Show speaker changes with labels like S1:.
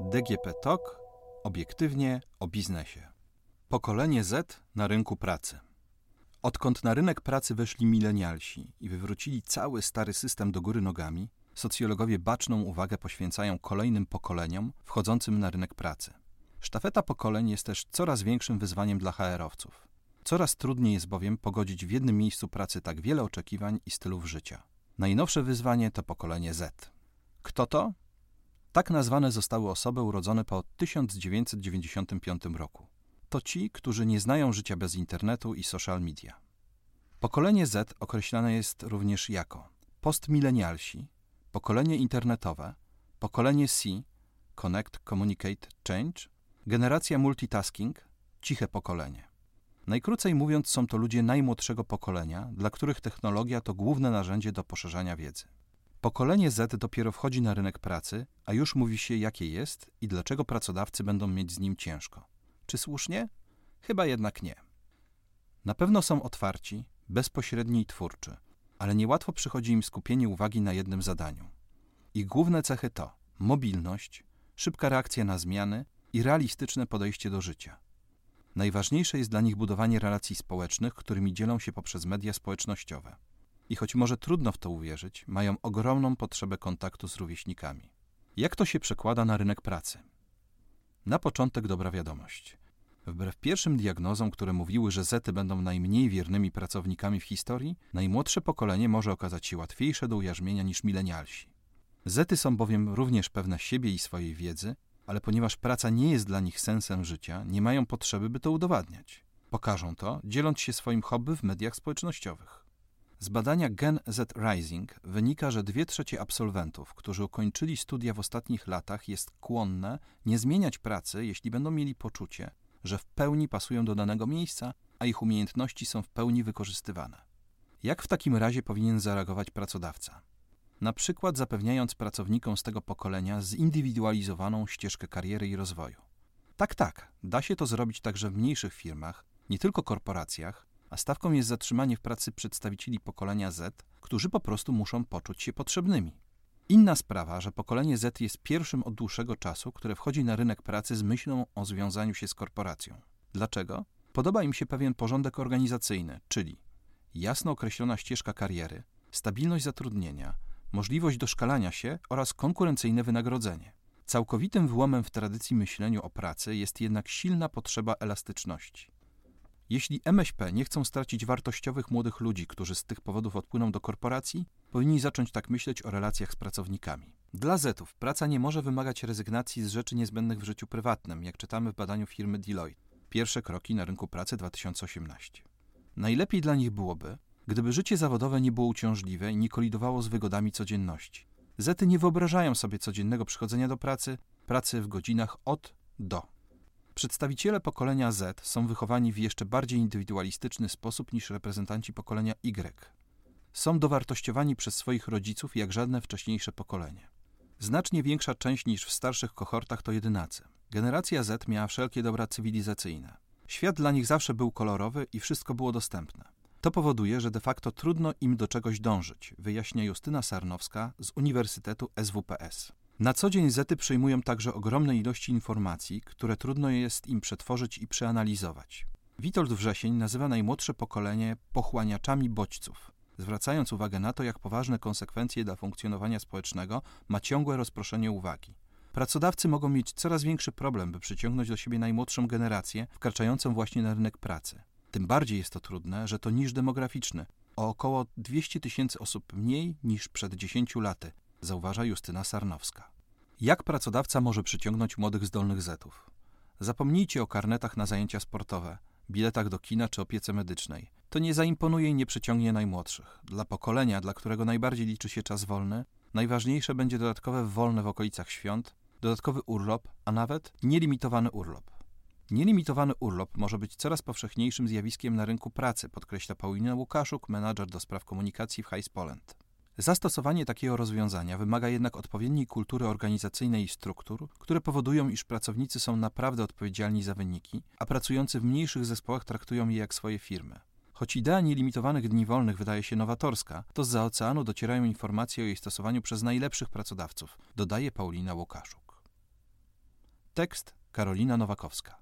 S1: DGP TOK obiektywnie o biznesie. Pokolenie Z na rynku pracy. Odkąd na rynek pracy weszli milenialsi i wywrócili cały stary system do góry nogami, socjologowie baczną uwagę poświęcają kolejnym pokoleniom wchodzącym na rynek pracy. Sztafeta pokoleń jest też coraz większym wyzwaniem dla HR-owców. Coraz trudniej jest bowiem pogodzić w jednym miejscu pracy tak wiele oczekiwań i stylów życia. Najnowsze wyzwanie to pokolenie Z. Kto to? Tak nazwane zostały osoby urodzone po 1995 roku. To ci, którzy nie znają życia bez internetu i social media. Pokolenie Z określane jest również jako postmilenialsi, pokolenie internetowe, pokolenie C, Connect, Communicate, Change, generacja multitasking, ciche pokolenie. Najkrócej mówiąc, są to ludzie najmłodszego pokolenia, dla których technologia to główne narzędzie do poszerzania wiedzy. Pokolenie Z dopiero wchodzi na rynek pracy, a już mówi się, jakie jest i dlaczego pracodawcy będą mieć z nim ciężko. Czy słusznie? Chyba jednak nie. Na pewno są otwarci, bezpośredni i twórczy, ale niełatwo przychodzi im skupienie uwagi na jednym zadaniu. Ich główne cechy to mobilność, szybka reakcja na zmiany i realistyczne podejście do życia. Najważniejsze jest dla nich budowanie relacji społecznych, którymi dzielą się poprzez media społecznościowe i choć może trudno w to uwierzyć, mają ogromną potrzebę kontaktu z rówieśnikami. Jak to się przekłada na rynek pracy? Na początek dobra wiadomość. Wbrew pierwszym diagnozom, które mówiły, że Zety będą najmniej wiernymi pracownikami w historii, najmłodsze pokolenie może okazać się łatwiejsze do ujarzmienia niż milenialsi. Zety są bowiem również pewne siebie i swojej wiedzy, ale ponieważ praca nie jest dla nich sensem życia, nie mają potrzeby, by to udowadniać. Pokażą to, dzieląc się swoim hobby w mediach społecznościowych. Z badania Gen Z Rising wynika, że dwie trzecie absolwentów, którzy ukończyli studia w ostatnich latach, jest skłonne nie zmieniać pracy, jeśli będą mieli poczucie, że w pełni pasują do danego miejsca, a ich umiejętności są w pełni wykorzystywane. Jak w takim razie powinien zareagować pracodawca? Na przykład zapewniając pracownikom z tego pokolenia zindywidualizowaną ścieżkę kariery i rozwoju. Tak, tak, da się to zrobić także w mniejszych firmach, nie tylko korporacjach, a stawką jest zatrzymanie w pracy przedstawicieli pokolenia Z, którzy po prostu muszą poczuć się potrzebnymi. Inna sprawa, że pokolenie Z jest pierwszym od dłuższego czasu, które wchodzi na rynek pracy z myślą o związaniu się z korporacją. Dlaczego? Podoba im się pewien porządek organizacyjny, czyli jasno określona ścieżka kariery, stabilność zatrudnienia, możliwość doszkalania się oraz konkurencyjne wynagrodzenie. Całkowitym wyłomem w tradycji myśleniu o pracy jest jednak silna potrzeba elastyczności. Jeśli MŚP nie chcą stracić wartościowych młodych ludzi, którzy z tych powodów odpłyną do korporacji, powinni zacząć tak myśleć o relacjach z pracownikami. Dla Zetów praca nie może wymagać rezygnacji z rzeczy niezbędnych w życiu prywatnym, jak czytamy w badaniu firmy Deloitte. Pierwsze kroki na rynku pracy 2018. Najlepiej dla nich byłoby, gdyby życie zawodowe nie było uciążliwe i nie kolidowało z wygodami codzienności. Zety nie wyobrażają sobie codziennego przychodzenia do pracy, pracy w godzinach od do. Przedstawiciele pokolenia Z są wychowani w jeszcze bardziej indywidualistyczny sposób niż reprezentanci pokolenia Y. Są dowartościowani przez swoich rodziców jak żadne wcześniejsze pokolenie. Znacznie większa część niż w starszych kohortach to jedynacy. Generacja Z miała wszelkie dobra cywilizacyjne. Świat dla nich zawsze był kolorowy i wszystko było dostępne. To powoduje, że de facto trudno im do czegoś dążyć, wyjaśnia Justyna Sarnowska z Uniwersytetu SWPS. Na co dzień Zety przyjmują także ogromne ilości informacji, które trudno jest im przetworzyć i przeanalizować. Witold Wrzesień nazywa najmłodsze pokolenie pochłaniaczami bodźców, zwracając uwagę na to, jak poważne konsekwencje dla funkcjonowania społecznego ma ciągłe rozproszenie uwagi. Pracodawcy mogą mieć coraz większy problem, by przyciągnąć do siebie najmłodszą generację, wkraczającą właśnie na rynek pracy. Tym bardziej jest to trudne, że to niż demograficzny, o około 200 tysięcy osób mniej niż przed 10 laty, zauważa Justyna Sarnowska. Jak pracodawca może przyciągnąć młodych zdolnych zetów? Zapomnijcie o karnetach na zajęcia sportowe, biletach do kina czy opiece medycznej. To nie zaimponuje i nie przyciągnie najmłodszych. Dla pokolenia, dla którego najbardziej liczy się czas wolny, najważniejsze będzie dodatkowe wolne w okolicach świąt, dodatkowy urlop, a nawet nielimitowany urlop. Nielimitowany urlop może być coraz powszechniejszym zjawiskiem na rynku pracy, podkreśla Paulina Łukaszuk, menadżer do spraw komunikacji w Heis Poland. Zastosowanie takiego rozwiązania wymaga jednak odpowiedniej kultury organizacyjnej i struktur, które powodują, iż pracownicy są naprawdę odpowiedzialni za wyniki, a pracujący w mniejszych zespołach traktują je jak swoje firmy. Choć idea nielimitowanych dni wolnych wydaje się nowatorska, to z oceanu docierają informacje o jej stosowaniu przez najlepszych pracodawców, dodaje Paulina Łukaszuk. Tekst Karolina Nowakowska.